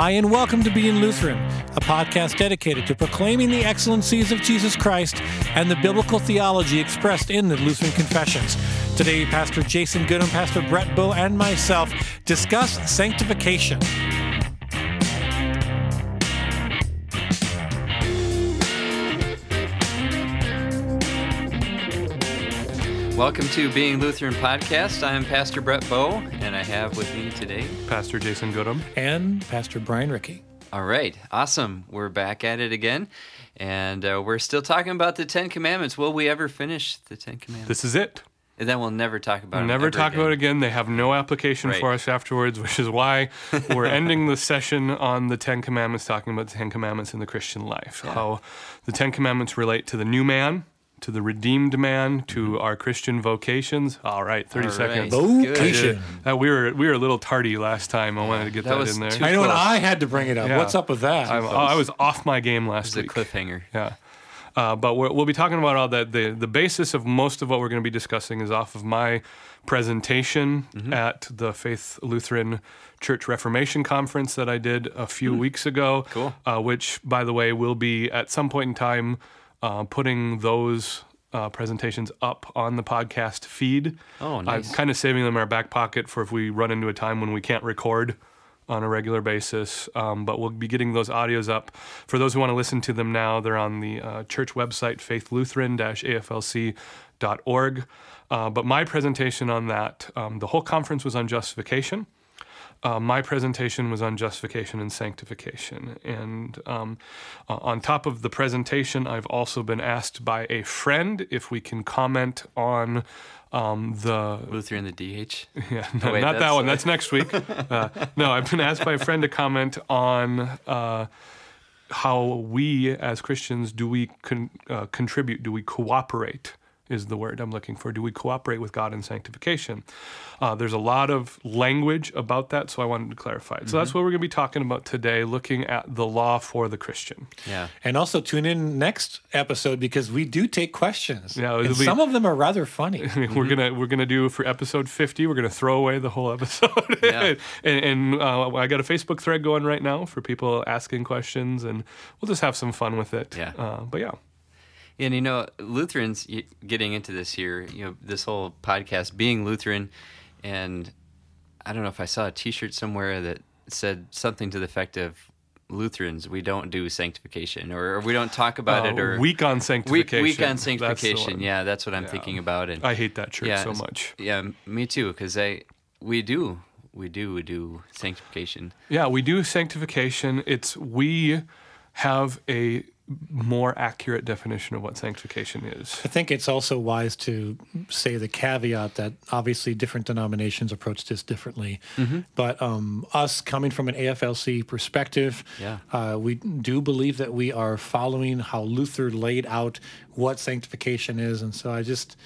Hi, and welcome to Being Lutheran, a podcast dedicated to proclaiming the excellencies of Jesus Christ and the biblical theology expressed in the Lutheran Confessions. Today, Pastor Jason Goodham, Pastor Brett Bow, and myself discuss sanctification. Welcome to Being Lutheran podcast. I'm Pastor Brett Bow, and I have with me today Pastor Jason Goodham. And Pastor Brian Ricky. All right, awesome. We're back at it again, and uh, we're still talking about the Ten Commandments. Will we ever finish the Ten Commandments? This is it. and then we'll never talk about We'll it. never ever talk again. about it again. They have no application Right. for us afterwards, which is why we're ending the session on the Ten Commandments, talking about the Ten Commandments in the Christian life. How the Ten Commandments relate to the new man, to the redeemed man, to our Christian vocations. All right, 30 Mm-hmm. All right. seconds. Vocation. Uh, we were we were a little tardy last time. I wanted to get That that, was in there. too- I know, and close. I had to bring it up. Yeah. What's up with that? I'm- I was off my game last It's a week. cliffhanger. Yeah. Uh, but we're, we'll be talking about all that. The, the basis of most of what we're going to be discussing is off of my presentation Mm-hmm. at the Faith Lutheran Church Reformation Conference that I did a few weeks ago. Mm. Cool. Uh, which, by the way, will be at some point in time uh, putting those. Uh, presentations up on the podcast feed. Oh, nice. I'm kind of saving them in our back pocket for if we run into a time when we can't record on a regular basis. Um, but we'll be getting those audios up. For those who want to listen to them now, they're on the uh, church website, faithlutheran-aflc.org. Uh, but my presentation on that, um, the whole conference was on justification. Uh, my presentation was on justification and sanctification. And um, uh, on top of the presentation, I've also been asked by a friend if we can comment on um, the Lutheran the DH. yeah, no, wait, not that one. That's next week. Uh, no, I've been asked by a friend to comment on uh, how we as Christians do we con- uh, contribute? Do we cooperate? Is the word I'm looking for? Do we cooperate with God in sanctification? Uh, there's a lot of language about that, so I wanted to clarify it. So Mm-hmm. that's what we're going to be talking about today, looking at the law for the Christian. Yeah. And also tune in next episode because we do take questions. Yeah, and be- some of them are rather funny. We're gonna we're gonna do for episode fifty. We're gonna throw away the whole episode. Yeah. and and uh, I got a Facebook thread going right now for people asking questions, and we'll just have some fun with it. Yeah. Uh, but yeah, And you know, Lutherans getting into this here, you know, this whole podcast being Lutheran, and I don't know if I saw a T-shirt somewhere that said something to the effect of Lutherans, we don't do sanctification, or, we don't talk about Uh, it, or weak on sanctification. weak on sanctification. one. yeah, that's what I'm thinking about. And I hate that church yeah, so much. Yeah, me too, because I we do we do we do sanctification. Yeah, we do sanctification. It's we have a more accurate definition of what sanctification is. I think it's also wise to say the caveat that obviously different denominations approach this differently. Mm-hmm. But um, us coming from an AFLC perspective, Yeah. uh, we do believe that we are following how Luther laid out what sanctification is. And so I just,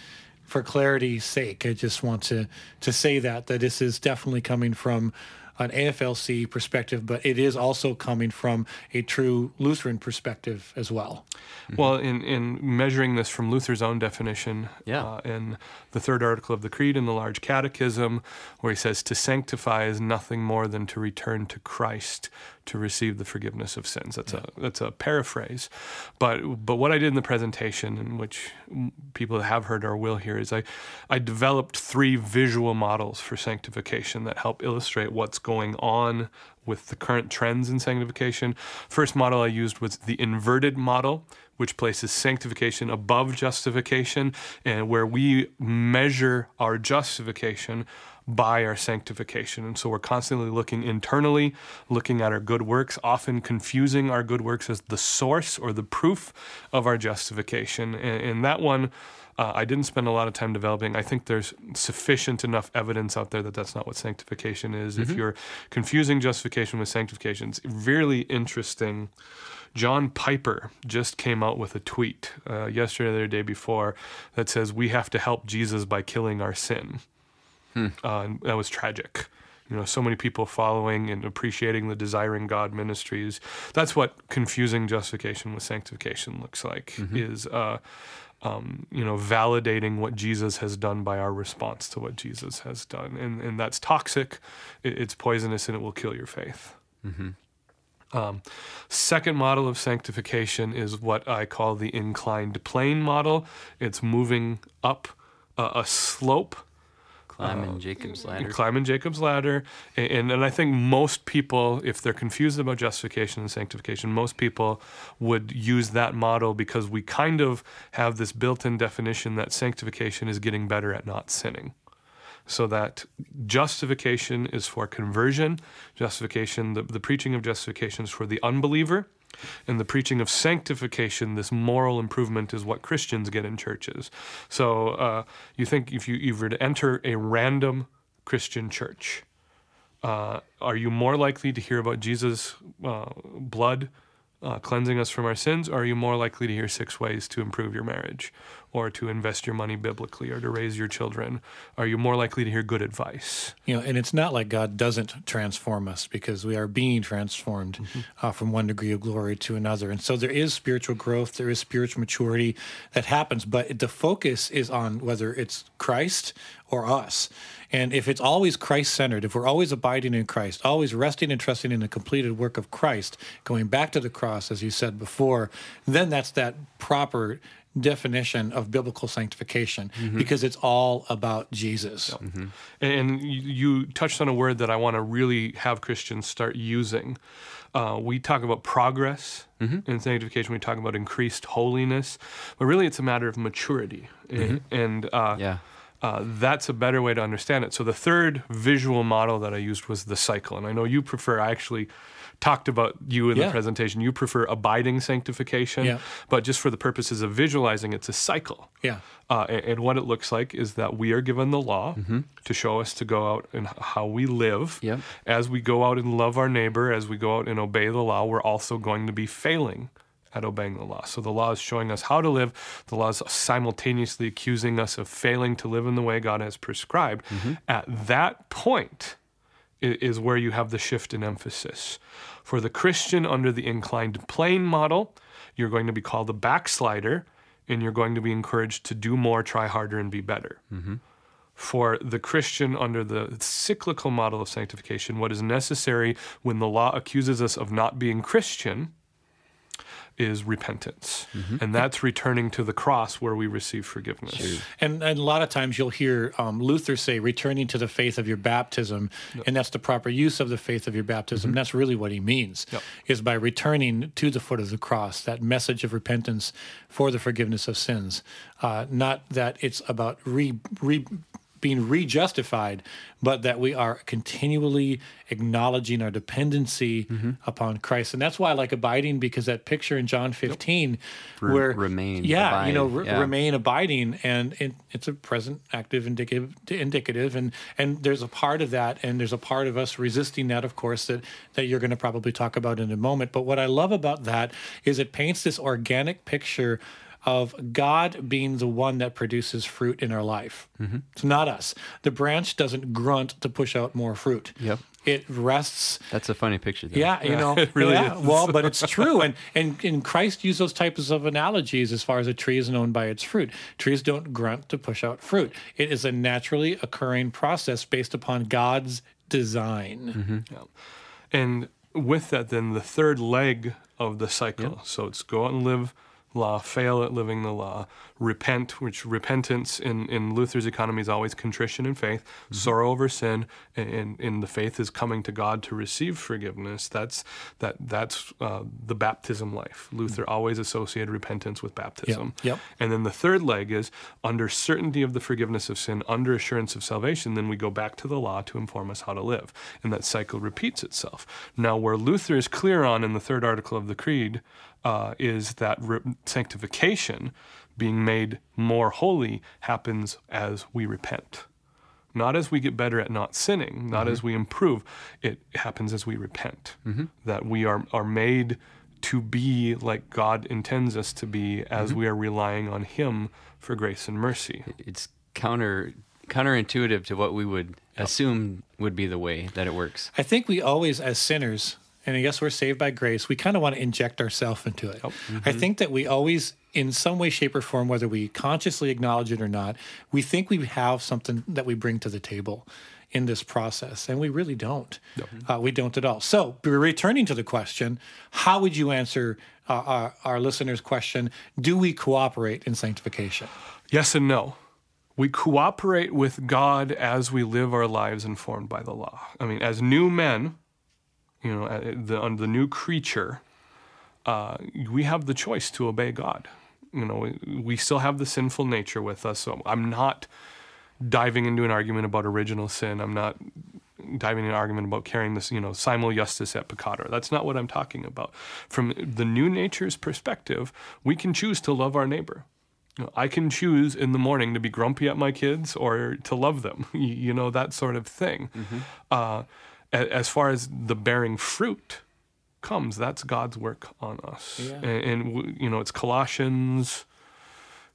for clarity's sake, I just want to, to say that, that this is definitely coming from an AFLC perspective, but it is also coming from a true Lutheran perspective as well. Well, in, in measuring this from Luther's own definition, Yeah. uh, in the third article of the Creed in the Large Catechism, where he says, To sanctify is nothing more than to return to Christ to receive the forgiveness of sins. That's, a, that's a paraphrase. But, but what I did in the presentation, and which people have heard or will hear, is I, I developed three visual models for sanctification that help illustrate what's going on with the current trends in sanctification. First model I used was the inverted model, which places sanctification above justification, and where we measure our justification by our sanctification. And so we're constantly looking internally, looking at our good works, often confusing our good works as the source or the proof of our justification. And, and that one, uh, I didn't spend a lot of time developing. I think there's sufficient enough evidence out there that that's not what sanctification is. If you're confusing justification with sanctification, it's really interesting. John Piper just came out with a tweet uh, yesterday or the day before that says we have to help Jesus by killing our sin. Uh, and that was tragic. You know, so many people following and appreciating the Desiring God ministries. That's what confusing justification with sanctification looks like. Is uh, um, you know, validating what Jesus has done by our response to what Jesus has done, and and that's toxic. It, it's poisonous, and it will kill your faith. Um, second model of sanctification is what I call the inclined plane model. It's moving up a, a slope Climbing oh. mm-hmm. Jacob's ladder. climbing Jacob's ladder. And, and I think most people, if they're confused about justification and sanctification, most people would use that model because we kind of have this built in definition that sanctification is getting better at not sinning. So that justification is for conversion, justification, the, the preaching of justification is for the unbeliever. And the preaching of sanctification, this moral improvement, is what Christians get in churches. So uh, you think if you, you were to enter a random Christian church, uh, are you more likely to hear about Jesus' uh, blood uh, cleansing us from our sins, or are you more likely to hear six ways to improve your marriage, or to invest your money biblically, or to raise your children? Are you more likely to hear good advice? You know, and it's not like God doesn't transform us because we are being transformed uh, from one degree of glory to another. And so there is spiritual growth, there is spiritual maturity that happens, but the focus is on whether it's Christ or us. And if it's always Christ centered, if we're always abiding in Christ, always resting and trusting in the completed work of Christ, going back to the cross, as you said before, then that's that proper definition of biblical sanctification because it's all about Jesus. And you you touched on a word that I want to really have Christians start using. Uh, we talk about progress in sanctification. We talk about increased holiness, but really it's a matter of maturity. And uh, Yeah. Uh, that's a better way to understand it. So the third visual model that I used was the cycle, and I know you prefer. I actually talked about you in Yeah. the presentation. You prefer abiding sanctification, Yeah. but just for the purposes of visualizing, it's a cycle. Yeah. Uh, and, and what it looks like is that we are given the law to show us to go out and how we live. Yep. As we go out and love our neighbor, as we go out and obey the law, we're also going to be failing at obeying the law. So the law is showing us how to live. The law is simultaneously accusing us of failing to live in the way God has prescribed. Mm-hmm. At that point is where you have the shift in emphasis. For the Christian under the inclined plane model, you're going to be called a backslider and you're going to be encouraged to do more, try harder, and be better. Mm-hmm. For the Christian under the cyclical model of sanctification, what is necessary when the law accuses us of not being Christian is repentance. And that's returning to the cross where we receive forgiveness. And, and a lot of times you'll hear um, Luther say, returning to the faith of your baptism, and that's the proper use of the faith of your baptism. That's really what he means, Yep. is by returning to the foot of the cross, that message of repentance for the forgiveness of sins. Uh, not that it's about re, re, being rejustified, but that we are continually acknowledging our dependency mm-hmm. upon Christ. And that's why I like abiding, because that picture in John 15, Re- where remain, yeah, you know, abide, re- yeah. remain abiding and it, it's a present active indicative indicative and and there's a part of that and there's a part of us resisting that of course that that you're going to probably talk about in a moment but what i love about that is it paints this organic picture of God being the one that produces fruit in our life. Mm-hmm. It's not us. The branch doesn't grunt to push out more fruit. Yep. It rests That's a funny picture. Though. yeah, you know, really yeah. is. Well, but it's true, and, and and Christ used those types of analogies as far as a tree is known by its fruit. Trees don't grunt to push out fruit. It is a naturally occurring process based upon God's design. Mm-hmm. Yeah. And with that, then the third leg of the cycle. So it's go out and live law, fail at living the law, repent, which repentance in, in Luther's economy is always contrition and faith, sorrow over sin, and, and the faith is coming to God to receive forgiveness. That's that that's uh, the baptism life. Luther always associated repentance with baptism. Yep. And then the third leg is under certainty of the forgiveness of sin, under assurance of salvation, then we go back to the law to inform us how to live. And that cycle repeats itself. Now, where Luther is clear on in the third article of the Creed uh, is that re- sanctification, being made more holy, happens as we repent. Not as we get better at not sinning, not as mm-hmm. we improve. It happens as we repent. Mm-hmm. That we are, are made to be like God intends us to be as mm-hmm. we are relying on Him for grace and mercy. It's counter counterintuitive to what we would assume would be the way that it works. I think we always, as sinners, and I guess we're saved by grace, we kind of want to inject ourselves into it. I think that we always, in some way, shape, or form, whether we consciously acknowledge it or not, we think we have something that we bring to the table in this process, and we really don't. Uh, we don't at all. So, returning to the question, how would you answer uh, our, our listeners' question? Do we cooperate in sanctification? Yes and no. We cooperate with God as we live our lives informed by the law. I mean, as new men, you know, uh, the, on the new creature, uh, we have the choice to obey God. You know, we, we still have the sinful nature with us. So I'm not diving into an argument about original sin. I'm not diving into an argument about carrying this, you know, simul justus et peccator. That's not what I'm talking about. From the new nature's perspective, we can choose to love our neighbor. You know, I can choose in the morning to be grumpy at my kids or to love them, you know, that sort of thing. Uh, a- as far as the bearing fruit comes, that's God's work on us. Yeah. And, and you know, it's Colossians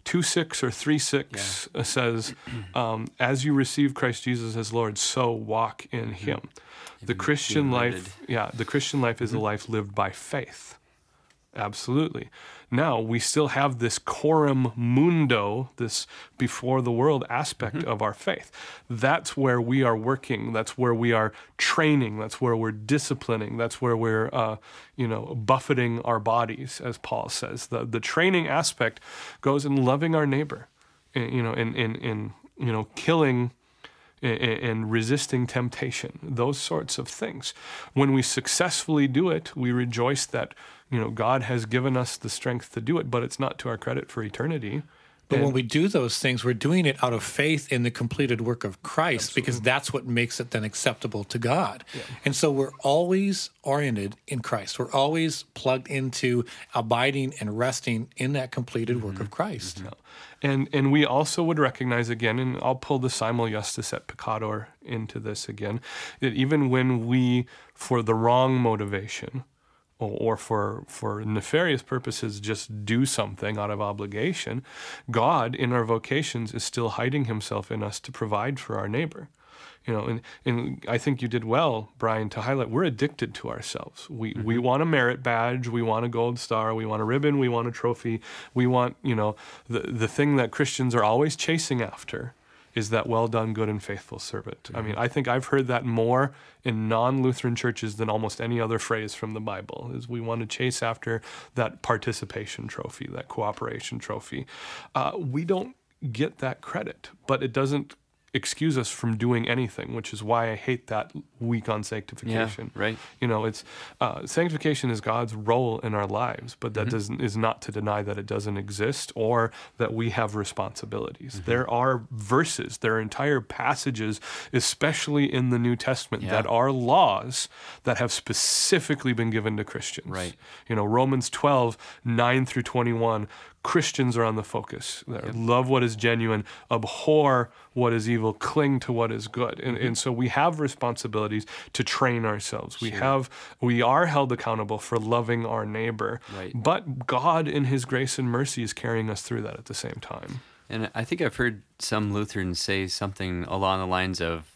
2 6 or 3 6 uh, says, um, As you receive Christ Jesus as Lord, so walk in him. The Christian life, yeah, the Christian life is a life lived by faith. Absolutely. Now we still have this coram mundo, this before the world aspect of our faith. That's where we are working. That's where we are training. That's where we're disciplining. That's where we're, uh, you know, buffeting our bodies, as Paul says. The the training aspect goes in loving our neighbor, in, you know, in in in you know, killing and- and resisting temptation, those sorts of things. When we successfully do it, we rejoice that you know God has given us the strength to do it, but it's not to our credit for eternity. But when we do those things, we're doing it out of faith in the completed work of Christ because that's what makes it then acceptable to God. And so we're always oriented in Christ. We're always plugged into abiding and resting in that completed work mm-hmm. of Christ. Mm-hmm. No. And and we also would recognize again, and I'll pull the simul justus et peccator into this again, that even when we, for the wrong motivation, or, or for for nefarious purposes, just do something out of obligation, God in our vocations is still hiding Himself in us to provide for our neighbor. You know, and, and I think you did well, Brian, to highlight we're addicted to ourselves. We mm-hmm. we want a merit badge, we want a gold star, we want a ribbon, we want a trophy, we want, you know, the the thing that Christians are always chasing after is that well done, good and faithful servant. I mean, I think I've heard that more in non-Lutheran churches than almost any other phrase from the Bible. Is we want to chase after that participation trophy, that cooperation trophy. Uh, we don't get that credit, but it doesn't excuse us from doing anything, which is why I hate that weak on sanctification. right. You know, it's uh, sanctification is God's role in our lives, but Mm-hmm. doesn't is not to deny that it doesn't exist or that we have responsibilities. Mm-hmm. There are verses, there are entire passages, especially in the New Testament, Yeah. that are laws that have specifically been given to Christians. Right. You know, Romans 12, 9 through 21. Christians are on the focus. They're, Love what is genuine, abhor what is evil, cling to what is good. And, mm-hmm. and so we have responsibilities to train ourselves. We have we are held accountable for loving our neighbor. Right. But God in his grace and mercy is carrying us through that at the same time. And I think I've heard some Lutherans say something along the lines of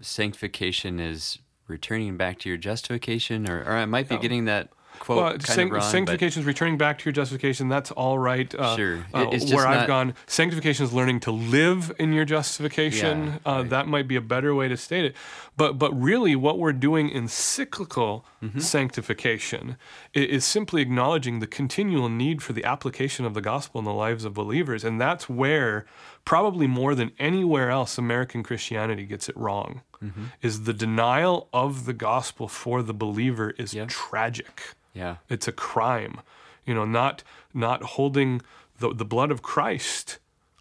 sanctification is returning back to your justification, or, or I might be oh. getting that quote Well, kind of wrong. sanctification is returning back to your justification. That's all right. Uh, Sure. uh, where I've not- gone, sanctification is learning to live in your justification. Yeah, uh, right. That might be a better way to state it. But but really, what we're doing in cyclical Mm-hmm. sanctification i- is simply acknowledging the continual need for the application of the gospel in the lives of believers, and that's where, probably more than anywhere else, American Christianity gets it wrong. Mm-hmm. Is the denial of the gospel for the believer is Yeah. tragic. Yeah. It's a crime. You know, not not holding the, the blood of Christ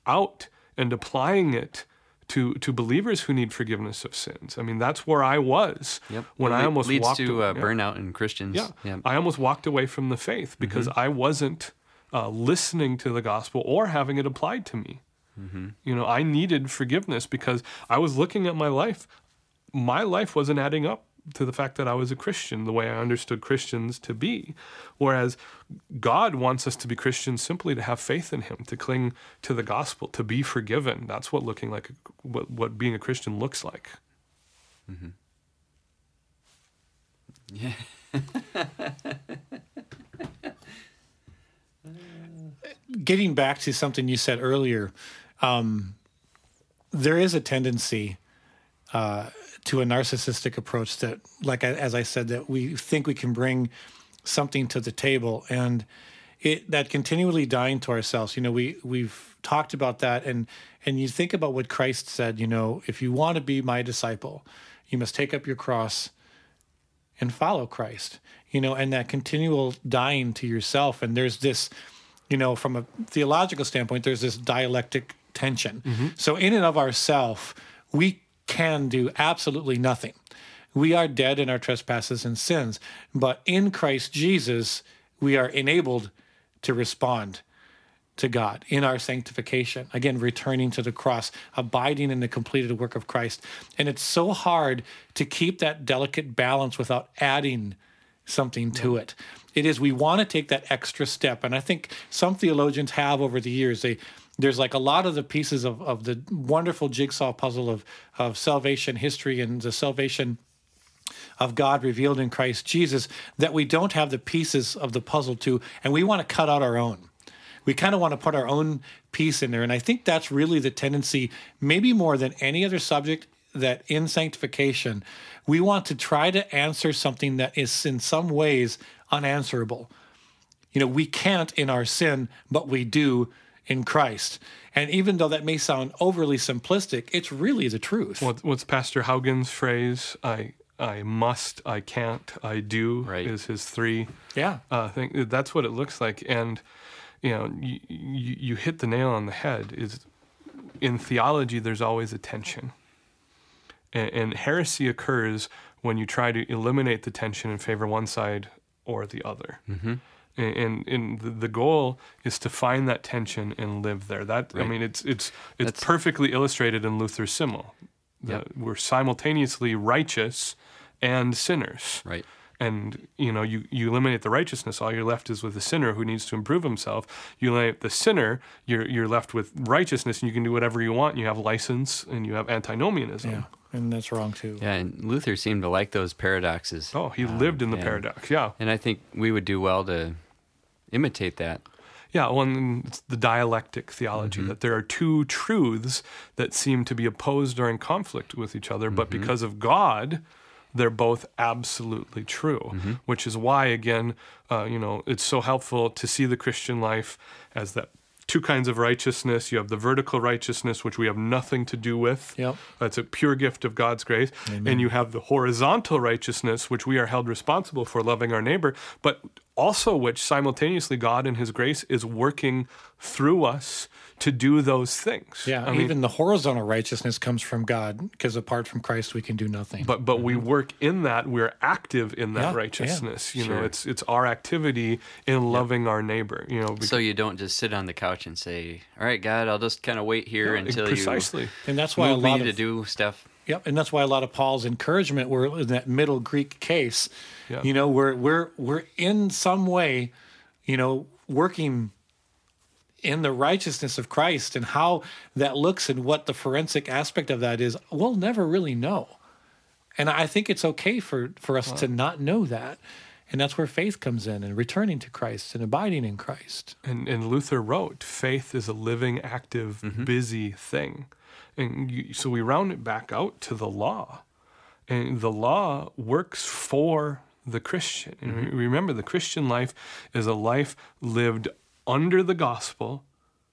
out and applying it to to believers who need forgiveness of sins. I mean, that's where I was Yep. when I almost leads walked to a- uh, yeah. burnout in Christians. Yeah. yeah. I almost walked away from the faith because I wasn't uh, listening to the gospel or having it applied to me. You know, I needed forgiveness because I was looking at my life. My life wasn't adding up to the fact that I was a Christian the way I understood Christians to be. Whereas God wants us to be Christians simply to have faith in Him, to cling to the gospel, to be forgiven. That's what looking like, what, what being a Christian looks like. Yeah. Getting back to something you said earlier, um, there is a tendency uh, to a narcissistic approach that, like I- as I said, that we think we can bring something to the table and it that continually dying to ourselves. You know, we we've talked about that and and you think about what Christ said. You know, if you want to be my disciple, you must take up your cross and follow Christ. You know, and that continual dying to yourself. And there's this, you know, from a theological standpoint, there's this dialectic tension. Mm-hmm. So in and of ourself, we can do absolutely nothing. We are dead in our trespasses and sins, but in Christ Jesus, we are enabled to respond to God in our sanctification. Again, returning to the cross, abiding in the completed work of Christ. And it's so hard to keep that delicate balance without adding something to it. It is we want to take that extra step. And I think some theologians have over the years. They there's like a lot of the pieces of, of the wonderful jigsaw puzzle of, of salvation history and the salvation of God revealed in Christ Jesus that we don't have the pieces of the puzzle to, and we want to cut out our own. We kind of want to put our own piece in there. And I think that's really the tendency, maybe more than any other subject, that in sanctification, we want to try to answer something that is in some ways unanswerable. You know, we can't in our sin, but we do in Christ. And even though that may sound overly simplistic, it's really the truth. What, what's Pastor Haugen's phrase? I I must, I can't, I do Right. is his three yeah. uh, thing. That's what it looks like, and you know, you, you you hit the nail on the head. Is in theology, there's always a tension, and, and heresy occurs when you try to eliminate the tension in favor one side or the other. Mm-hmm. And, and the- goal is to find that tension and live there. That I mean, it's it's it's That's- perfectly illustrated in Luther's. The- Yep. We're simultaneously righteous and sinners Right. And you know you, you eliminate the righteousness all you're left is with the sinner who needs to improve himself you eliminate the sinner you're you're left with righteousness and you can do whatever you want you have license and you have antinomianism Yeah. And that's wrong too. Yeah, and Luther seemed to like those paradoxes. oh he um, lived in the and- paradox yeah And I think we would do well to imitate that. yeah one it's the dialectic theology mm-hmm. that there are two truths that seem to be opposed or in conflict with each other but mm-hmm. because of god they're both absolutely true, which is why, again, uh, you know, it's so helpful to see the Christian life as that two kinds of righteousness. You have the vertical righteousness, which we have nothing to do with. Yep. That's a pure gift of God's grace. And you have the horizontal righteousness, which we are held responsible for loving our neighbor, but also which simultaneously God in His grace is working through us to do those things. Yeah, I mean, even the horizontal righteousness comes from God because apart from Christ we can do nothing. but but we work in that we're active in that Mm-hmm. Yeah, yeah. righteousness you know it's it's our activity in loving our neighbor you know because, So you don't just sit on the couch and say, "All right, God, I'll just kind of wait here until precisely and that's you why a move me lot to of do stuff." Yep, and that's why a lot of Paul's encouragement were in that middle Greek case. Yeah. You know, we're we're we're in some way, you know, working in the righteousness of Christ and how that looks and what the forensic aspect of that is, we'll never really know. And I think it's okay for for us to not know that. And that's where faith comes in and returning to Christ and abiding in Christ. and, and luther wrote faith is a living active mm-hmm. busy thing and you, so we round it back out to the law and the law works for the christian and re- mm-hmm. remember the christian life is a life lived under the gospel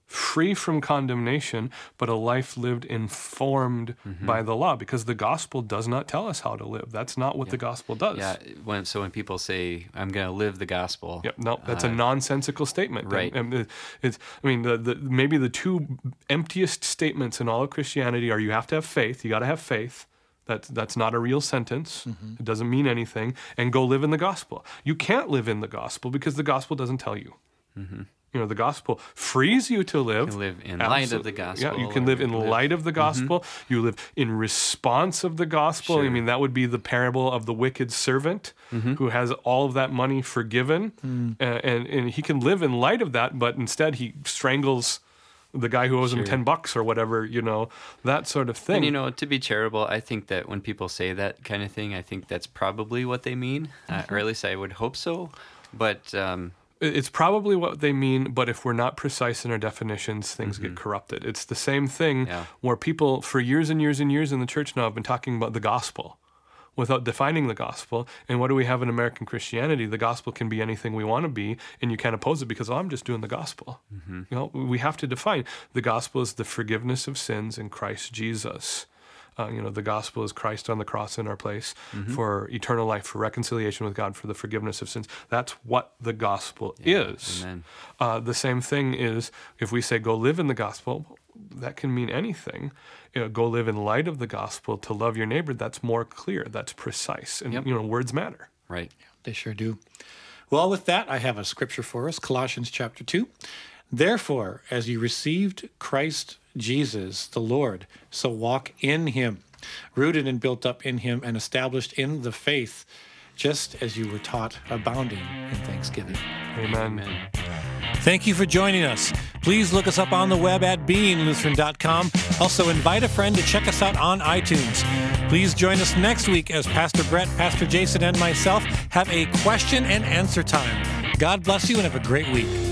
free from condemnation, but a life lived informed mm-hmm. by the law, because the gospel does not tell us how to live. That's not what the gospel does. Yeah. When so when people say, "I'm going to live the gospel," Yep, no, that's a uh, nonsensical statement. right. Um, and, and it's, I mean, the, the maybe the two emptiest statements in all of Christianity are: you have to have faith. You got to have faith. That's that's not a real sentence. Mm-hmm. It doesn't mean anything. And go live in the gospel. You can't live in the gospel because the gospel doesn't tell you. Mm-hmm. You know, the gospel frees you to live. can live in light of the gospel. Yeah, you can live in live- Mm-hmm. light of the gospel. You live in response of the gospel. I mean, that would be the parable of the wicked servant Mm-hmm. who has all of that money forgiven, Mm. uh, and and he can live in light of that, but instead he strangles the guy who owes him ten bucks or whatever. You know, that sort of thing. And you know, to be charitable, I think that when people say that kind of thing, I think that's probably what they mean, uh, or at least I would hope so. But um, It's probably what they mean, but if we're not precise in our definitions, things get mm-hmm. corrupted. It's the same thing Yeah. where people, for years and years and years in the church now, have been talking about the gospel without defining the gospel. And what do we have in American Christianity? The gospel can be anything we want to be, and you can't oppose it because, oh, I'm just doing the gospel. Mm-hmm. You know, we have to define the gospel is the forgiveness of sins in Christ Jesus. Uh, you know, the gospel is Christ on the cross in our place for eternal life, for reconciliation with God, for the forgiveness of sins. That's what the gospel is. Amen. Uh, the same thing is if we say go live in the gospel, that can mean anything. You know, go live in light of the gospel to love your neighbor. That's more clear. That's precise. And Yep. you know, words matter. Right. They sure do. Well, with that, I have a scripture for us Colossians chapter 2. Therefore, as you received Christ Jesus, the Lord, so walk in him, rooted and built up in him, and established in the faith, just as you were taught, abounding in thanksgiving. Amen. Amen. Thank you for joining us. Please look us up on the web at beinglutheran.com. Also, invite a friend to check us out on iTunes. Please join us next week as Pastor Brett, Pastor Jason, and myself have a question and answer time. God bless you and have a great week.